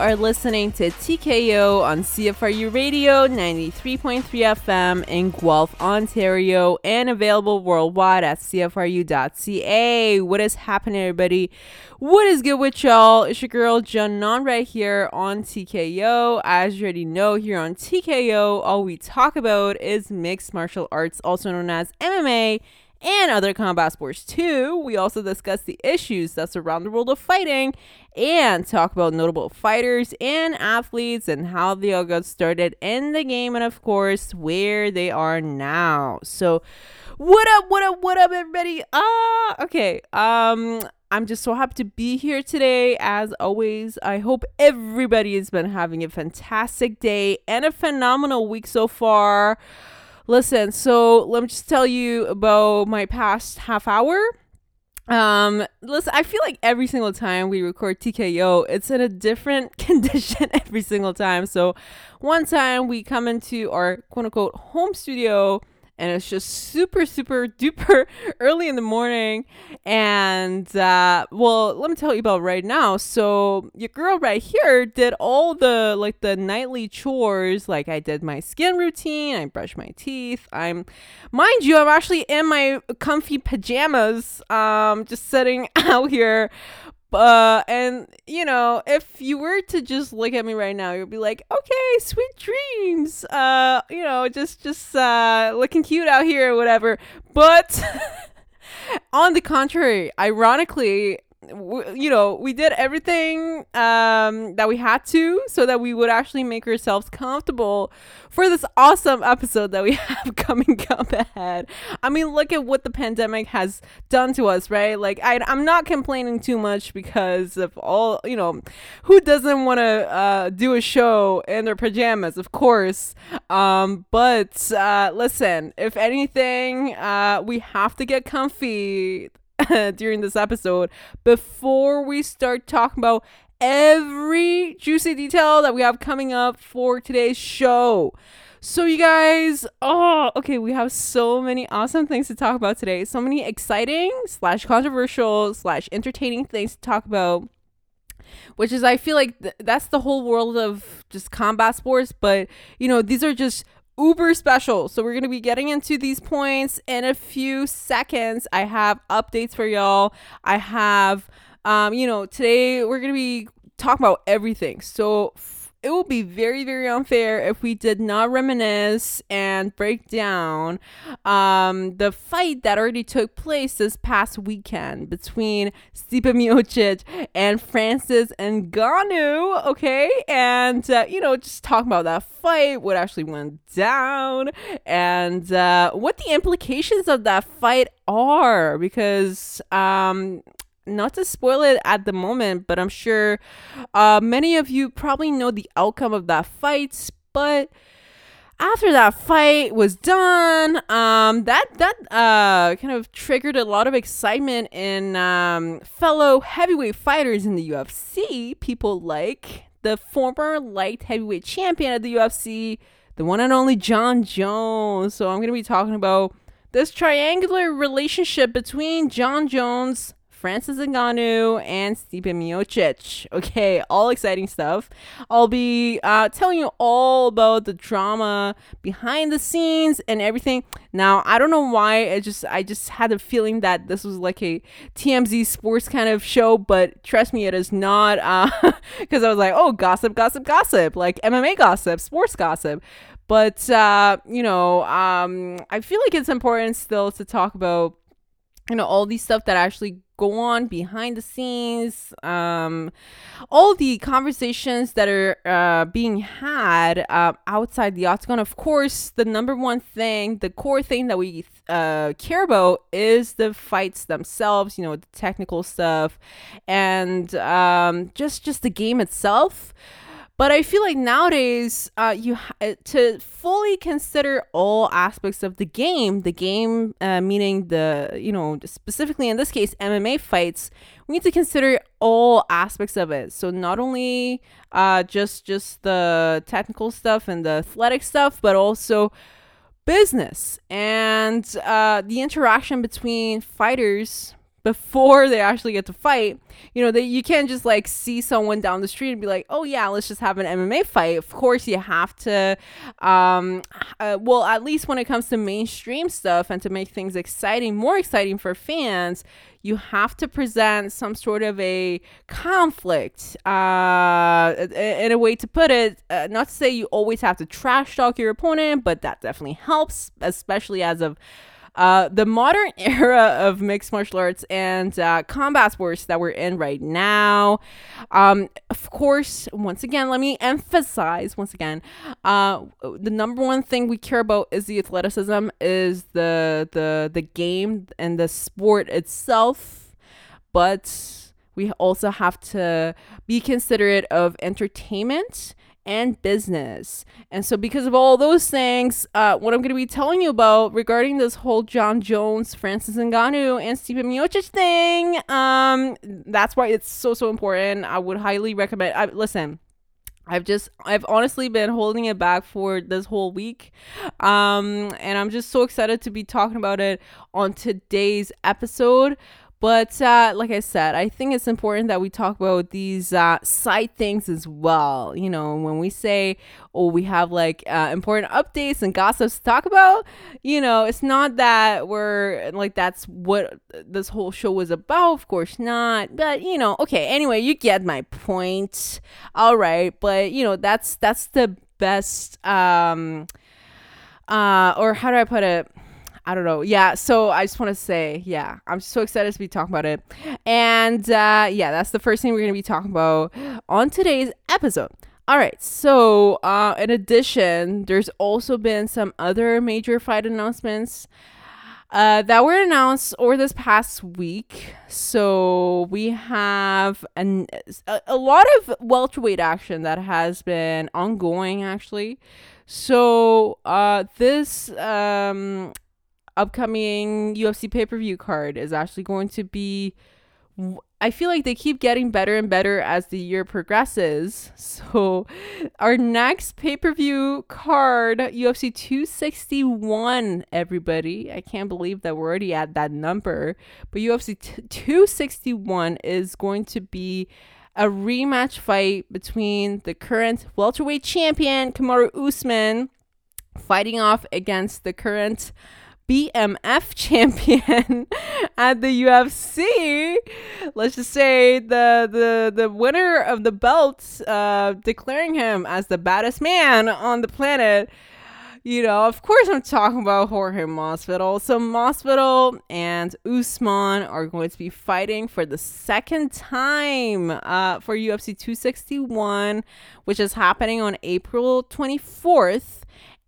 Are listening to TKO on CFRU Radio 93.3 FM in Guelph, Ontario, and available worldwide at CFRU.ca. What is happening, everybody? What is good with y'all? It's your girl, Janon, right here on TKO. As you already know, here on TKO, all we talk about is mixed martial arts, also known as MMA and other combat sports too. We also discuss the issues that surround the world of fighting and talk about notable fighters and athletes and how they all got started in the game and of course where they are now. So what up, what up, what up everybody? Ah, uh, okay. Um I'm just so happy to be here today. As always, I hope everybody has been having a fantastic day and a phenomenal week so far. Listen, so let me just tell you about my past half hour. Um, listen, I feel like every single time we record TKO, it's in a different condition every single time. So, one time we come into our quote unquote home studio and it's just super super duper early in the morning. And uh, well let me tell you about right now. So your girl right here did all the like the nightly chores. Like i did my skin routine. I brushed my teeth. I'm mind you i'm actually in my comfy pajamas um just sitting out here uh, and you know, if you were to just look at me right now, you'd be like, "Okay, sweet dreams." Uh, you know, just just uh, looking cute out here or whatever. But on the contrary, ironically, you know, we did everything um, that we had to so that we would actually make ourselves comfortable for this awesome episode that we have coming up ahead. I mean, look at what the pandemic has done to us, right? Like, I, I'm not complaining too much because of all, you know, who doesn't want to uh, do a show in their pajamas, of course. Um, but uh, listen, if anything, uh, we have to get comfy during this episode before we start talking about every juicy detail that we have coming up for today's show. So, you guys, oh, okay, we have so many awesome things to talk about today. So many exciting slash controversial slash entertaining things to talk about. Which is, I feel like th- that's the whole world of just combat sports. But, you know, these are just uber special. So we're going to be getting into these points in a few seconds. I have updates for y'all. I have um you know, today we're going to be talking about everything. So it will be very very unfair if we did not reminisce and break down um, the fight that already took place this past weekend between Stipe Miocic and Francis Ngannou. Okay, and uh, you know just talk about that fight, what actually went down, and uh, what the implications of that fight are, because um, not to spoil it at the moment, but I'm sure uh, many of you probably know the outcome of that fight. But after that fight was done, um, that that uh, kind of triggered a lot of excitement in um, fellow heavyweight fighters in the UFC. People like the former light heavyweight champion of the UFC, the one and only Jon Jones. So I'm going to be talking about this triangular relationship between Jon Jones, Francis Ngannou and Stipe Miocic. Okay, all exciting stuff. I'll be uh, telling you all about the drama behind the scenes and everything. Now, I don't know why. I just I just had a feeling that this was like a TMZ sports kind of show, but trust me, it is not. Because uh, I was like, oh, gossip, gossip, gossip, like MMA gossip, sports gossip but uh, you know um, i feel like it's important still to talk about you know all these stuff that actually go on behind the scenes um all the conversations that are uh, being had uh, outside the octagon. Of course the number one thing the core thing that we uh, care about is the fights themselves you know the technical stuff and um, just just the game itself but I feel like nowadays, uh, you ha- uh, to fully consider all aspects of the game, the game uh, meaning the you know specifically in this case MMA fights, we need to consider all aspects of it. So not only uh, just just the technical stuff and the athletic stuff, but also business and uh, the interaction between fighters before they actually get to fight. You know, that you can't just like see someone down the street and be like, "Oh yeah, let's just have an MMA fight." Of course, you have to um uh, well, at least when it comes to mainstream stuff and to make things exciting, more exciting for fans, you have to present some sort of a conflict uh in a way to put it uh, not to say you always have to trash talk your opponent but that definitely helps especially as of uh, the modern era of mixed martial arts and uh, combat sports that we're in right now. Um, of course, once again, let me emphasize once again, uh, the number one thing we care about is the athleticism, is the the the game and the sport itself, but we also have to be considerate of entertainment and business. And so, because of all those things, uh, what I'm going to be telling you about regarding this whole Jon Jones, Francis Ngannou, and Stipe Miocic thing, um, that's why it's so, so important. I would highly recommend. I, listen, I've just I've honestly been holding it back for this whole week. Um and I'm just so excited to be talking about it on today's episode. But uh, like I said, I think it's important that we talk about these uh, side things as well. You know, when we say, oh, we have like uh, important updates and gossips to talk about, you know, it's not that we're like that's what this whole show was about. Of course not. But, you know, okay, anyway, you get my point. All right. But, you know, that's that's the best um uh or how do I put it? I don't know. Yeah. So I just want to say, yeah, I'm so excited to be talking about it. And uh, yeah, that's the first thing we're going to be talking about on today's episode. All right. So, uh, in addition, there's also been some other major fight announcements uh, that were announced over this past week. So we have an, a, a lot of welterweight action that has been ongoing, actually. So uh, this um, upcoming UFC pay per view card is actually going to be. I feel like they keep getting better and better as the year progresses. So, our next pay per view card, UFC 261, everybody. I can't believe that we're already at that number. But UFC 261 is going to be a rematch fight between the current welterweight champion, Kamaru Usman, fighting off against the current BMF champion at the UFC. Let's just say the the the winner of the belt, uh, declaring him as the baddest man on the planet. You know, of course, I'm talking about Jorge Masvidal. So Masvidal and Usman are going to be fighting for the second time uh, for UFC 261, which is happening on April 24th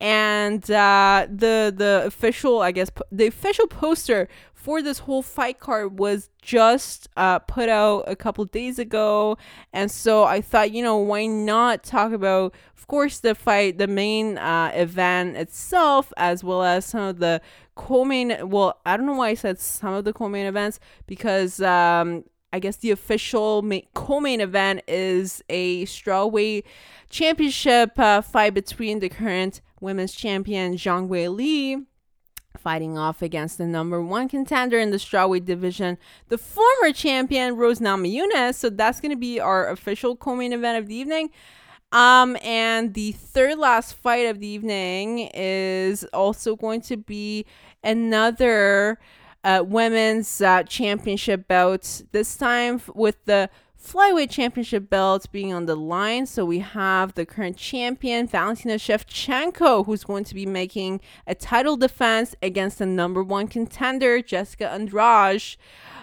and uh, the the official i guess the official poster for this whole fight card was just uh, put out a couple days ago. And so i thought you know why not talk about of course the fight the main uh, event itself as well as some of the co-main well i don't know why i said some of the co-main events because um, I guess the official main, co-main event is a strawweight championship uh, fight between the current women's champion Zhang Weili fighting off against the number one contender in the strawweight division, the former champion Rose Namajunas. So that's going to be our official co-main event of the evening. Um, and the third last fight of the evening is also going to be another uh, women's uh, championship bout. This time with the flyweight championship belts being on the line. So we have the current champion, Valentina Shevchenko, who's going to be making a title defense against the number one contender, Jessica Andrade.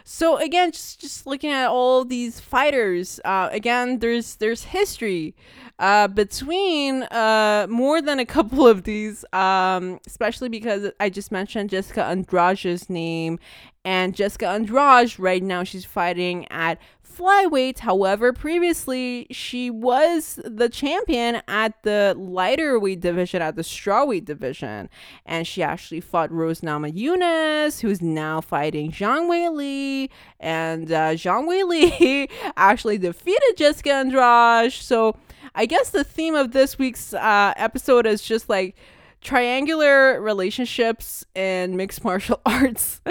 So again, just just looking at all these fighters, uh, again, there's there's history uh, between uh, more than a couple of these, um, especially because I just mentioned Jessica Andrade's name, and Jessica Andrade right now she's fighting at flyweight. However, previously she was the champion at the lighter weight division, at the strawweight division, and she actually fought Rose Namajunas, who's now fighting Zhang Weili, and uh, Zhang Weili actually defeated Jessica Andrade. So I guess the theme of this week's uh, episode is just like triangular relationships in mixed martial arts.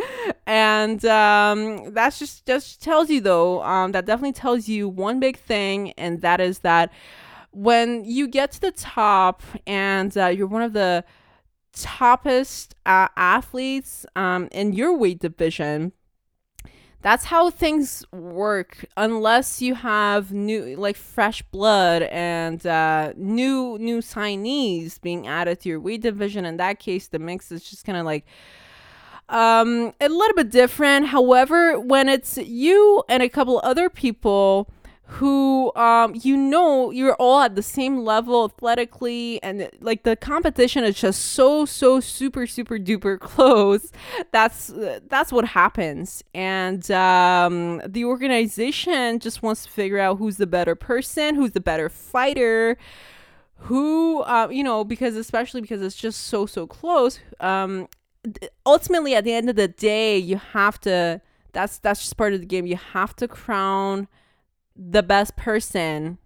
and um, that's just just tells you though, um, that definitely tells you one big thing, and that is that when you get to the top and uh, you're one of the toppest uh, athletes um, in your weight division that's how things work unless you have new like fresh blood and uh, new new signees being added to your weight division. In that case the mix is just kind of like um a little bit different. However when it's you and a couple other people who um you know you're all at the same level athletically and like the competition is just so so super super duper close. That's that's what happens. And um the organization just wants to figure out who's the better person who's the better fighter who uh, you know because especially because it's just so so close um ultimately at the end of the day you have to that's that's just part of the game. You have to crown the best person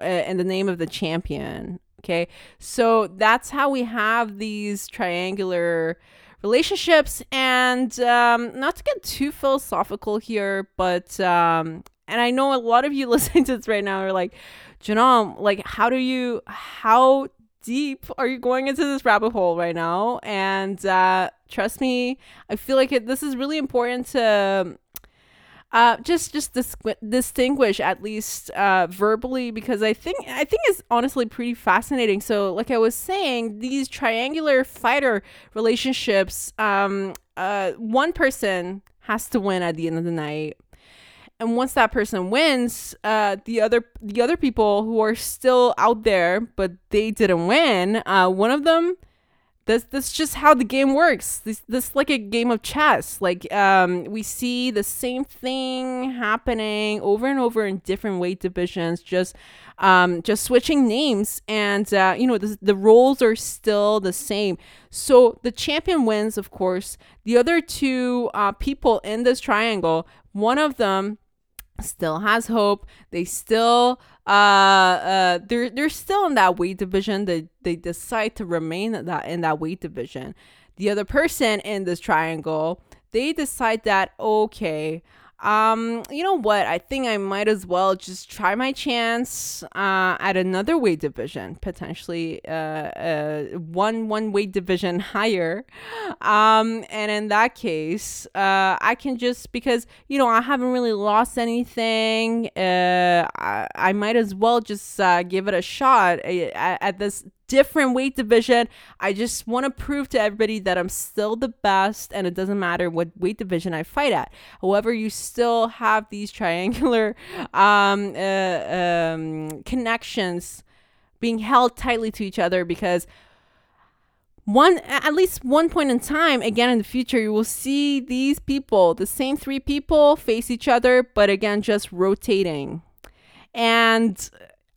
uh, in the name of the champion. Okay. So that's how we have these triangular relationships. And um, not to get too philosophical here, but, um, and I know a lot of you listening to this right now are like, Janelle, like, how do you, how deep are you going into this rabbit hole right now? And uh, trust me, I feel like it, this is really important to uh, just just dis- distinguish at least uh, verbally because I think I think it's honestly pretty fascinating. So, like I was saying, these triangular fighter relationships, um, uh, one person has to win at the end of the night, and once that person wins, uh, the other the other people who are still out there but they didn't win, uh, one of them this that's just how the game works. This this like a game of chess. Like um we see the same thing happening over and over in different weight divisions just um just switching names and uh you know the, the roles are still the same. So the champion wins of course. The other two uh people in this triangle one of them still has hope. They still uh uh they're they're still in that weight division. They they decide to remain in that in that weight division. The other person in this triangle, they decide that okay, um, you know what? I think I might as well just try my chance uh, at another weight division, potentially uh, uh, one one weight division higher. Um, and in that case, uh, I can just because you know I haven't really lost anything. Uh, I, I might as well just uh, give it a shot at, at this different weight division. I just want to prove to everybody that I'm still the best and it doesn't matter what weight division I fight at. However, you still have these triangular um, uh, um, connections being held tightly to each other because one at least one point in time again in the future you will see these people the same three people face each other but again just rotating and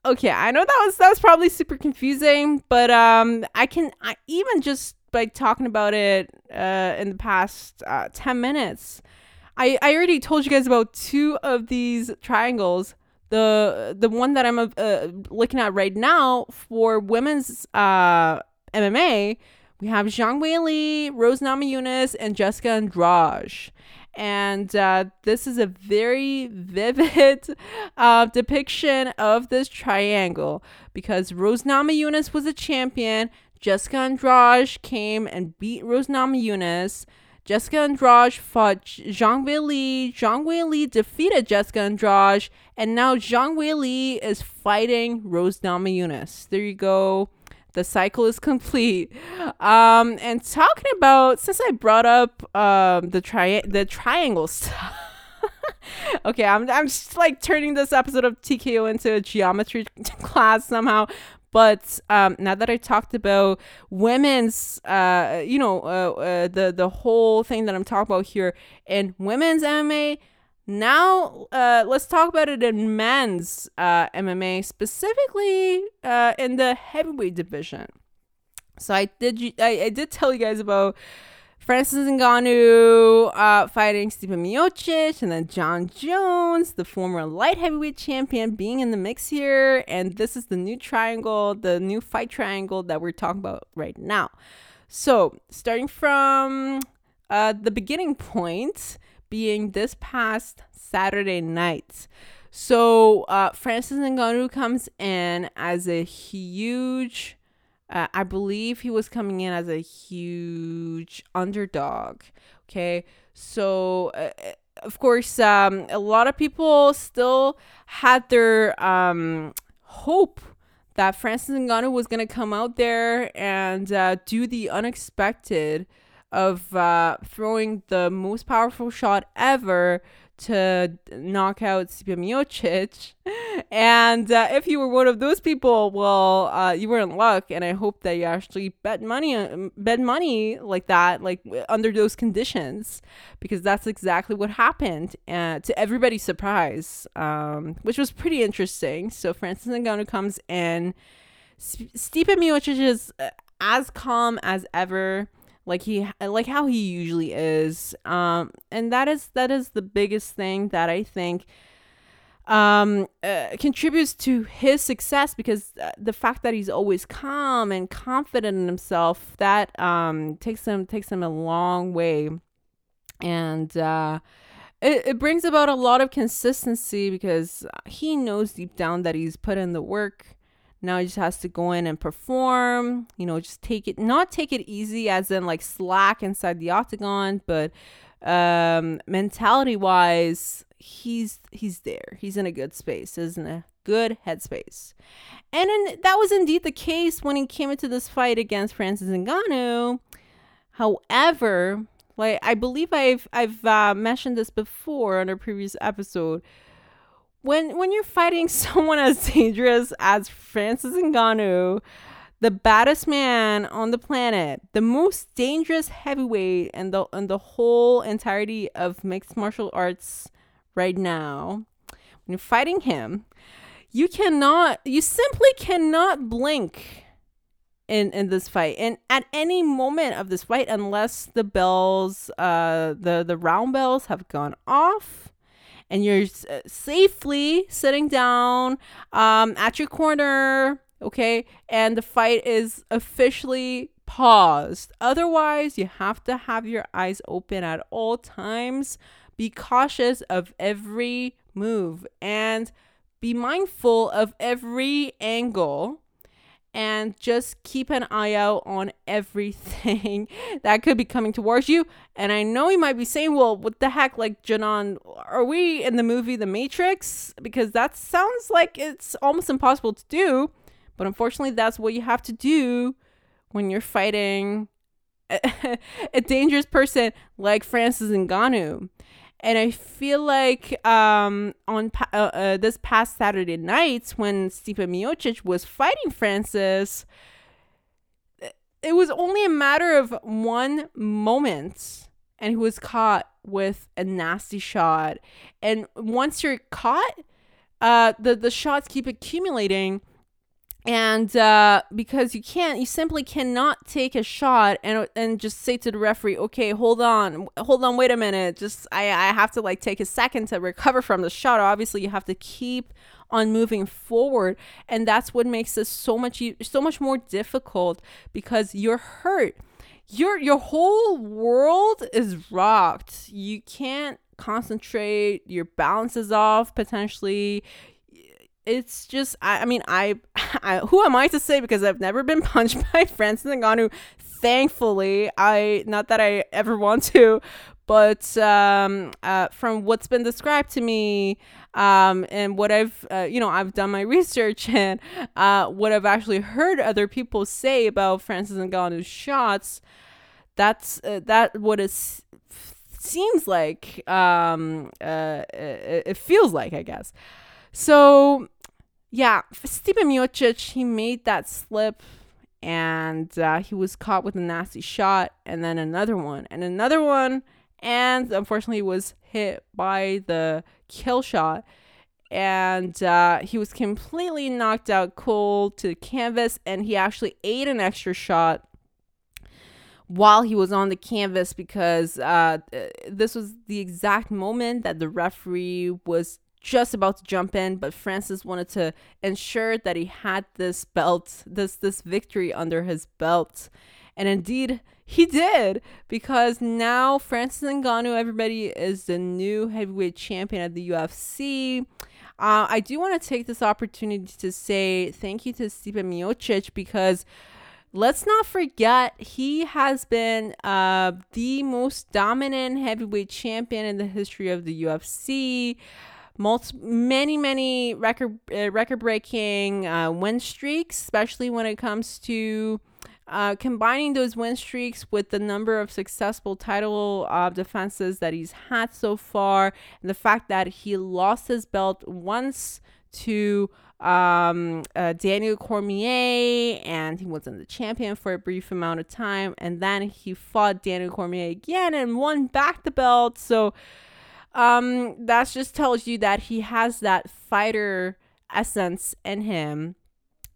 okay, I know that was that was probably super confusing, but um, I can I, even just by talking about it uh, in the past uh, ten minutes, I I already told you guys about two of these triangles. The the one that I'm uh, looking at right now for women's uh, MMA, we have Zhang Weili, Rose Namajunas, and Jessica Andrade and uh, this is a very vivid uh, depiction of this triangle because Rose Namajunas was a champion. Jessica Andrade came and beat Rose Namajunas. Jessica Andrade fought Zhang Weili. Zhang Weili defeated Jessica Andrade, and now Zhang Weili is fighting Rose Namajunas. There you go the cycle is complete. Um, and talking about since I brought up um the tri the triangle stuff. okay, I'm I'm just like turning this episode of TKO into a geometry class somehow. But um, now that I talked about women's, uh, you know, uh, uh, the the whole thing that I'm talking about here in women's MMA, now, uh, let's talk about it in men's uh, MMA, specifically uh, in the heavyweight division. So I did, I, I did tell you guys about Francis Ngannou uh, fighting Stephen Miocic, and then Jon Jones, the former light heavyweight champion, being in the mix here. And this is the new triangle, the new fight triangle that we're talking about right now. So, starting from uh, the beginning point being this past Saturday night. So, uh, Francis Ngannou comes in as a huge uh, I believe he was coming in as a huge underdog. Okay. So, uh, uh, of course, um, a lot of people still had their um, hope that Francis Ngannou was going to come out there and uh, do the unexpected of uh, throwing the most powerful shot ever to knock out Stipe Miocic. And uh, if you were one of those people, well, uh, you were in luck. And I hope that you actually bet money, uh, bet money like that, like under those conditions, because that's exactly what happened. Uh, to everybody's surprise, um, which was pretty interesting. So Francis Ngannou comes in. Stipe Miocic is uh, as calm as ever like he like how he usually is um and that is that is the biggest thing that i think um uh, contributes to his success because uh, the fact that he's always calm and confident in himself that um takes him takes him a long way. And uh it, it brings about a lot of consistency because he knows deep down that he's put in the work now he just has to go in and perform, you know, just take it, not take it easy as in like slack inside the octagon, but um, mentality wise, he's he's there. He's in a good space, isn't a good headspace. And that was indeed the case when he came into this fight against Francis Ngannou. However, like I believe I've I've uh, mentioned this before on a previous episode when when you're fighting someone as dangerous as Francis Ngannou, the baddest man on the planet, the most dangerous heavyweight in the in the whole entirety of mixed martial arts right now, when you're fighting him, you cannot you simply cannot blink in in this fight and at any moment of this fight unless the bells uh the the round bells have gone off and you're uh, safely sitting down um, at your corner, okay, and the fight is officially paused. Otherwise, you have to have your eyes open at all times. Be cautious of every move and be mindful of every angle and just keep an eye out on everything that could be coming towards you. And I know you might be saying, well, what the heck, like, Janon, are we in the movie The Matrix? Because that sounds like it's almost impossible to do. But unfortunately, that's what you have to do when you're fighting a, dangerous person like Francis Ngannou and I feel like um, on pa- uh, uh, this past Saturday night when Stipe Miocic was fighting Francis, it was only a matter of one moment, and he was caught with a nasty shot. And once you're caught, uh, the the shots keep accumulating and uh, because you can't you simply cannot take a shot and and just say to the referee okay hold on hold on wait a minute just i i have to like take a second to recover from the shot. Obviously you have to keep on moving forward and that's what makes this so much so much more difficult because you're hurt. Your your whole world is rocked. You can't concentrate. Your balance is off potentially it's just I, I mean I, I who am I to say? Because I've never been punched by Francis Ngannou thankfully. I not that I ever want to but um, uh, from what's been described to me um, and what I've uh, you know I've done my research and uh, what I've actually heard other people say about Francis Ngannou's shots that's uh, that what it seems like um, uh, it, it feels like I guess. So yeah, Stipe Miocic, he made that slip and uh, he was caught with a nasty shot and then another one and another one and unfortunately was hit by the kill shot. And uh, he was completely knocked out cold to the canvas and he actually ate an extra shot while he was on the canvas because uh, this was the exact moment that the referee was just about to jump in, but Francis wanted to ensure that he had this belt, this this victory under his belt. And indeed, he did because now Francis Ngannou, everybody, is the new heavyweight champion at the UFC. Uh, I do want to take this opportunity to say thank you to Stipe Miocic because let's not forget he has been uh, the most dominant heavyweight champion in the history of the UFC. Multi- many, many record uh, record breaking uh, win streaks, especially when it comes to uh, combining those win streaks with the number of successful title uh, defenses that he's had so far, and the fact that he lost his belt once to um, uh, Daniel Cormier, and he wasn't the champion for a brief amount of time, and then he fought Daniel Cormier again and won back the belt. So um, that just tells you that he has that fighter essence in him.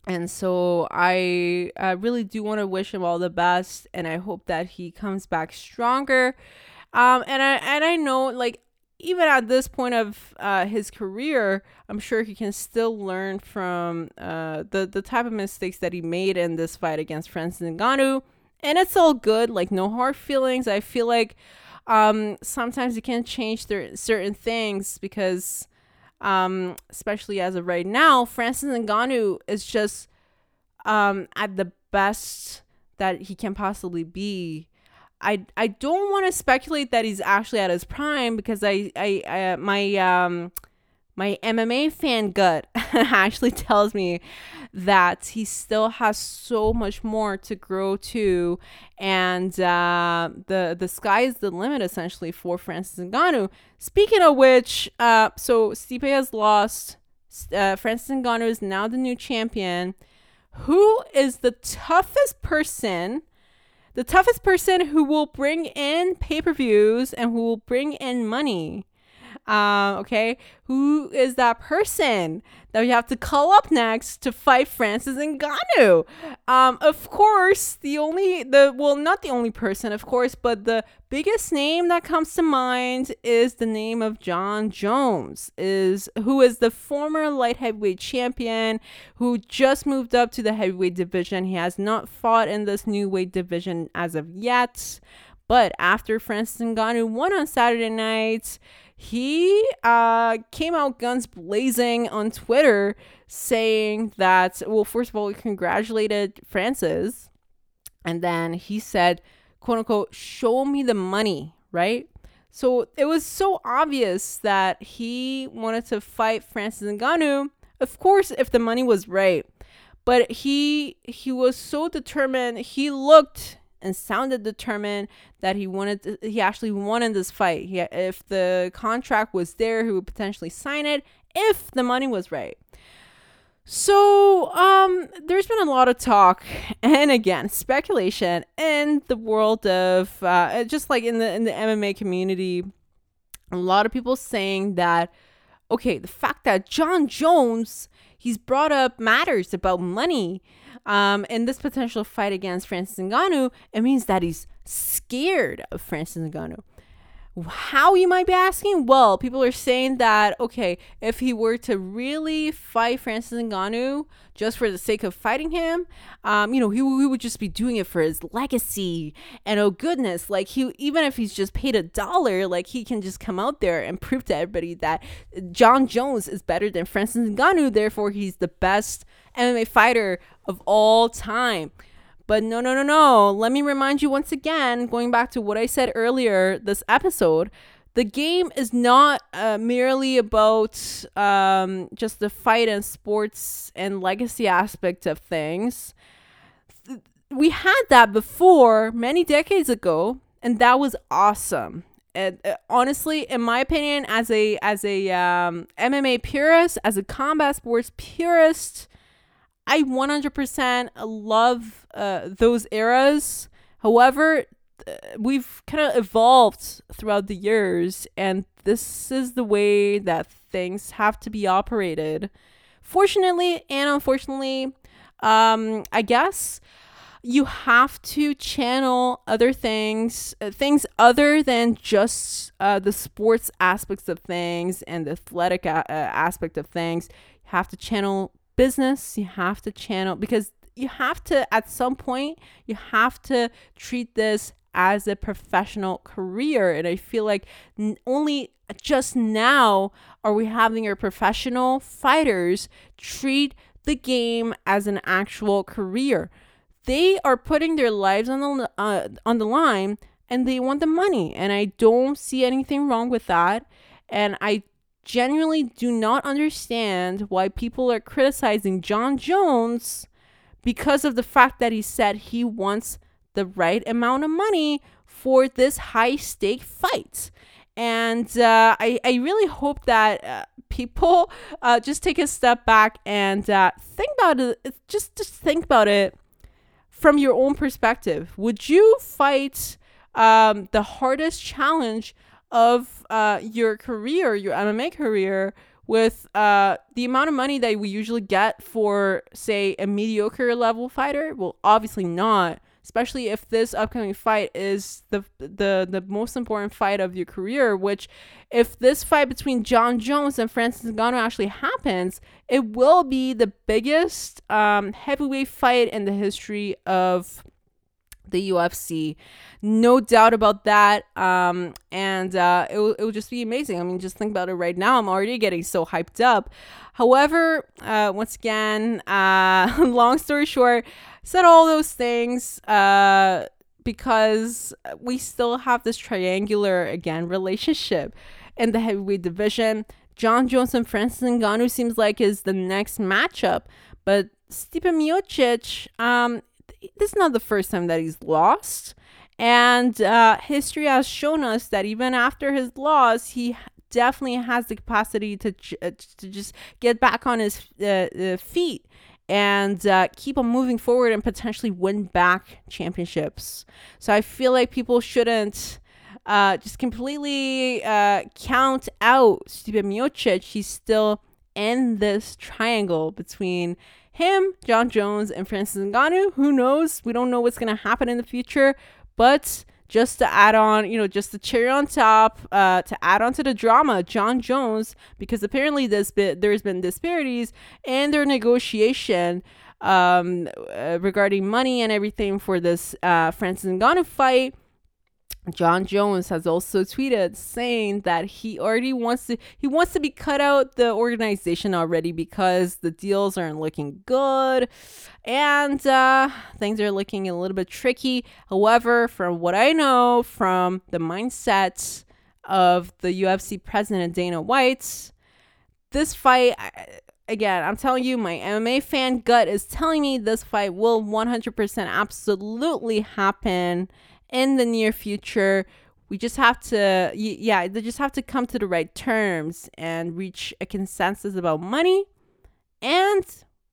And so I, I really do want to wish him all the best, and I hope that he comes back stronger. Um, and I and I know like even at this point of uh, his career, I'm sure he can still learn from uh, the the type of mistakes that he made in this fight against Francis Ngannou, and it's all good. Like no hard feelings. I feel like um, sometimes you can't change th- certain things because, um, especially as of right now, Francis Ngannou is just um, at the best that he can possibly be. I I don't want to speculate that he's actually at his prime because I I, I my um my MMA fan gut actually tells me that he still has so much more to grow to, and uh, the the sky is the limit essentially for Francis Ngannou. Speaking of which, uh, so Stipe has lost. Uh, Francis Ngannou is now the new champion. Who is the toughest person? the toughest person who will bring in pay per views and who will bring in money. Um, okay, who is that person that we have to call up next to fight Francis Ngannou? Um, of course, the only the well, not the only person, of course, but the biggest name that comes to mind is the name of Jon Jones, is who is the former light heavyweight champion who just moved up to the heavyweight division. He has not fought in this new weight division as of yet. But after Francis Ngannou won on Saturday night, he uh, came out guns blazing on Twitter saying that, well, first of all, he congratulated Francis. And then he said, quote unquote, show me the money, right? So it was so obvious that he wanted to fight Francis Ngannou. Of course, if the money was right. But he he was so determined. He looked and sounded determined that he wanted to, he actually wanted this fight. He, if the contract was there, he would potentially sign it if the money was right. So, um, there's been a lot of talk and again speculation in the world of uh, just like in the in the MMA community. A lot of people saying that okay, the fact that Jon Jones he's brought up matters about money um, in this potential fight against Francis Ngannou, it means that he's scared of Francis Ngannou. How you might be asking? Well, people are saying that okay, if he were to really fight Francis Ngannou just for the sake of fighting him, um, you know, he, he would just be doing it for his legacy. And oh goodness, like he even if he's just paid a dollar, like he can just come out there and prove to everybody that Jon Jones is better than Francis Ngannou. Therefore, he's the best MMA fighter of all time. But no, no, no, no. Let me remind you once again, going back to what I said earlier this episode, the game is not uh, merely about um, just the fight and sports and legacy aspect of things. We had that before many decades ago, and that was awesome. And uh, honestly, in my opinion, as a as a um, MMA purist, as a combat sports purist, I 100% love uh, those eras. However, uh, we've kind of evolved throughout the years, and this is the way that things have to be operated. Fortunately and unfortunately, um, I guess. you have to channel other things, uh, things other than just uh, the sports aspects of things and the athletic a- uh, aspect of things. You have to channel business. You have to channel because you have to, at some point, you have to treat this as a professional career. And I feel like only just now are we having our professional fighters treat the game as an actual career. They are putting their lives on the uh, on the line and they want the money and I don't see anything wrong with that and I genuinely do not understand why people are criticizing Jon Jones because of the fact that he said he wants the right amount of money for this high stake fight. And uh, I, I really hope that uh, people uh, just take a step back and uh, think about it. Just, just think about it from your own perspective. Would you fight um, the hardest challenge of uh, your career, your MMA career, with uh, the amount of money that we usually get for, say, a mediocre level fighter? Well, obviously not especially if this upcoming fight is the the the most important fight of your career which if this fight between Jon Jones and Francis Ngannou actually happens it will be the biggest um, heavyweight fight in the history of the UFC. No doubt about that. Um, and uh, it, will, it will just be amazing. I mean, just think about it right now. I'm already getting so hyped up. However, uh, once again, uh, long story short, said all those things uh, because we still have this triangular, again, relationship in the heavyweight division. Jon Jones and Francis Ngannou seems like is the next matchup, but Stipe Miocic um, this is not the first time that he's lost. And uh, history has shown us that even after his loss, he definitely has the capacity to, uh, to just get back on his uh, uh, feet and uh, keep on moving forward and potentially win back championships. So I feel like people shouldn't uh, just completely uh, count out Stipe Miocic. He's still in this triangle between him, Jon Jones, and Francis Ngannou. Who knows? We don't know what's going to happen in the future. But just to add on, you know, just the cherry on top, uh, to add on to the drama, Jon Jones, because apparently this bit there's been disparities in their negotiation um, uh, regarding money and everything for this uh, Francis Ngannou fight. Jon Jones has also tweeted saying that he already wants to he wants to be cut out the organization already because the deals aren't looking good and uh, things are looking a little bit tricky. However, from what I know from the mindset of the UFC president Dana White, this fight again, I'm telling you, my MMA fan gut is telling me this fight will 100% absolutely happen in the near future. We just have to, yeah, they just have to come to the right terms and reach a consensus about money, and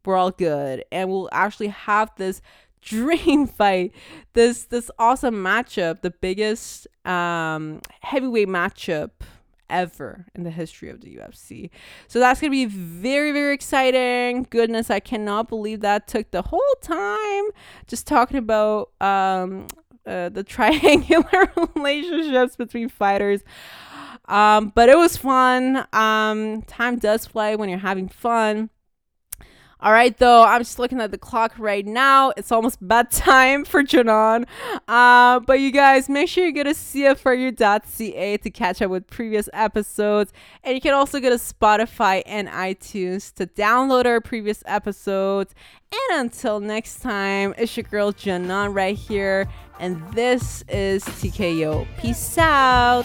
we're all good. And we'll actually have this dream fight, this this awesome matchup, the biggest um, heavyweight matchup ever in the history of the UFC. So that's going to be very, very exciting. Goodness, I cannot believe that took the whole time just talking about um, uh, the triangular relationships between fighters. Um, but it was fun. Um, time does fly when you're having fun. All right, though, I'm just looking at the clock right now. It's almost bedtime for Janon. Uh, but you guys, make sure you go to cfru.ca to catch up with previous episodes. And you can also go to Spotify and iTunes to download our previous episodes. And until next time, it's your girl Janon right here. And this is TKO. Peace out.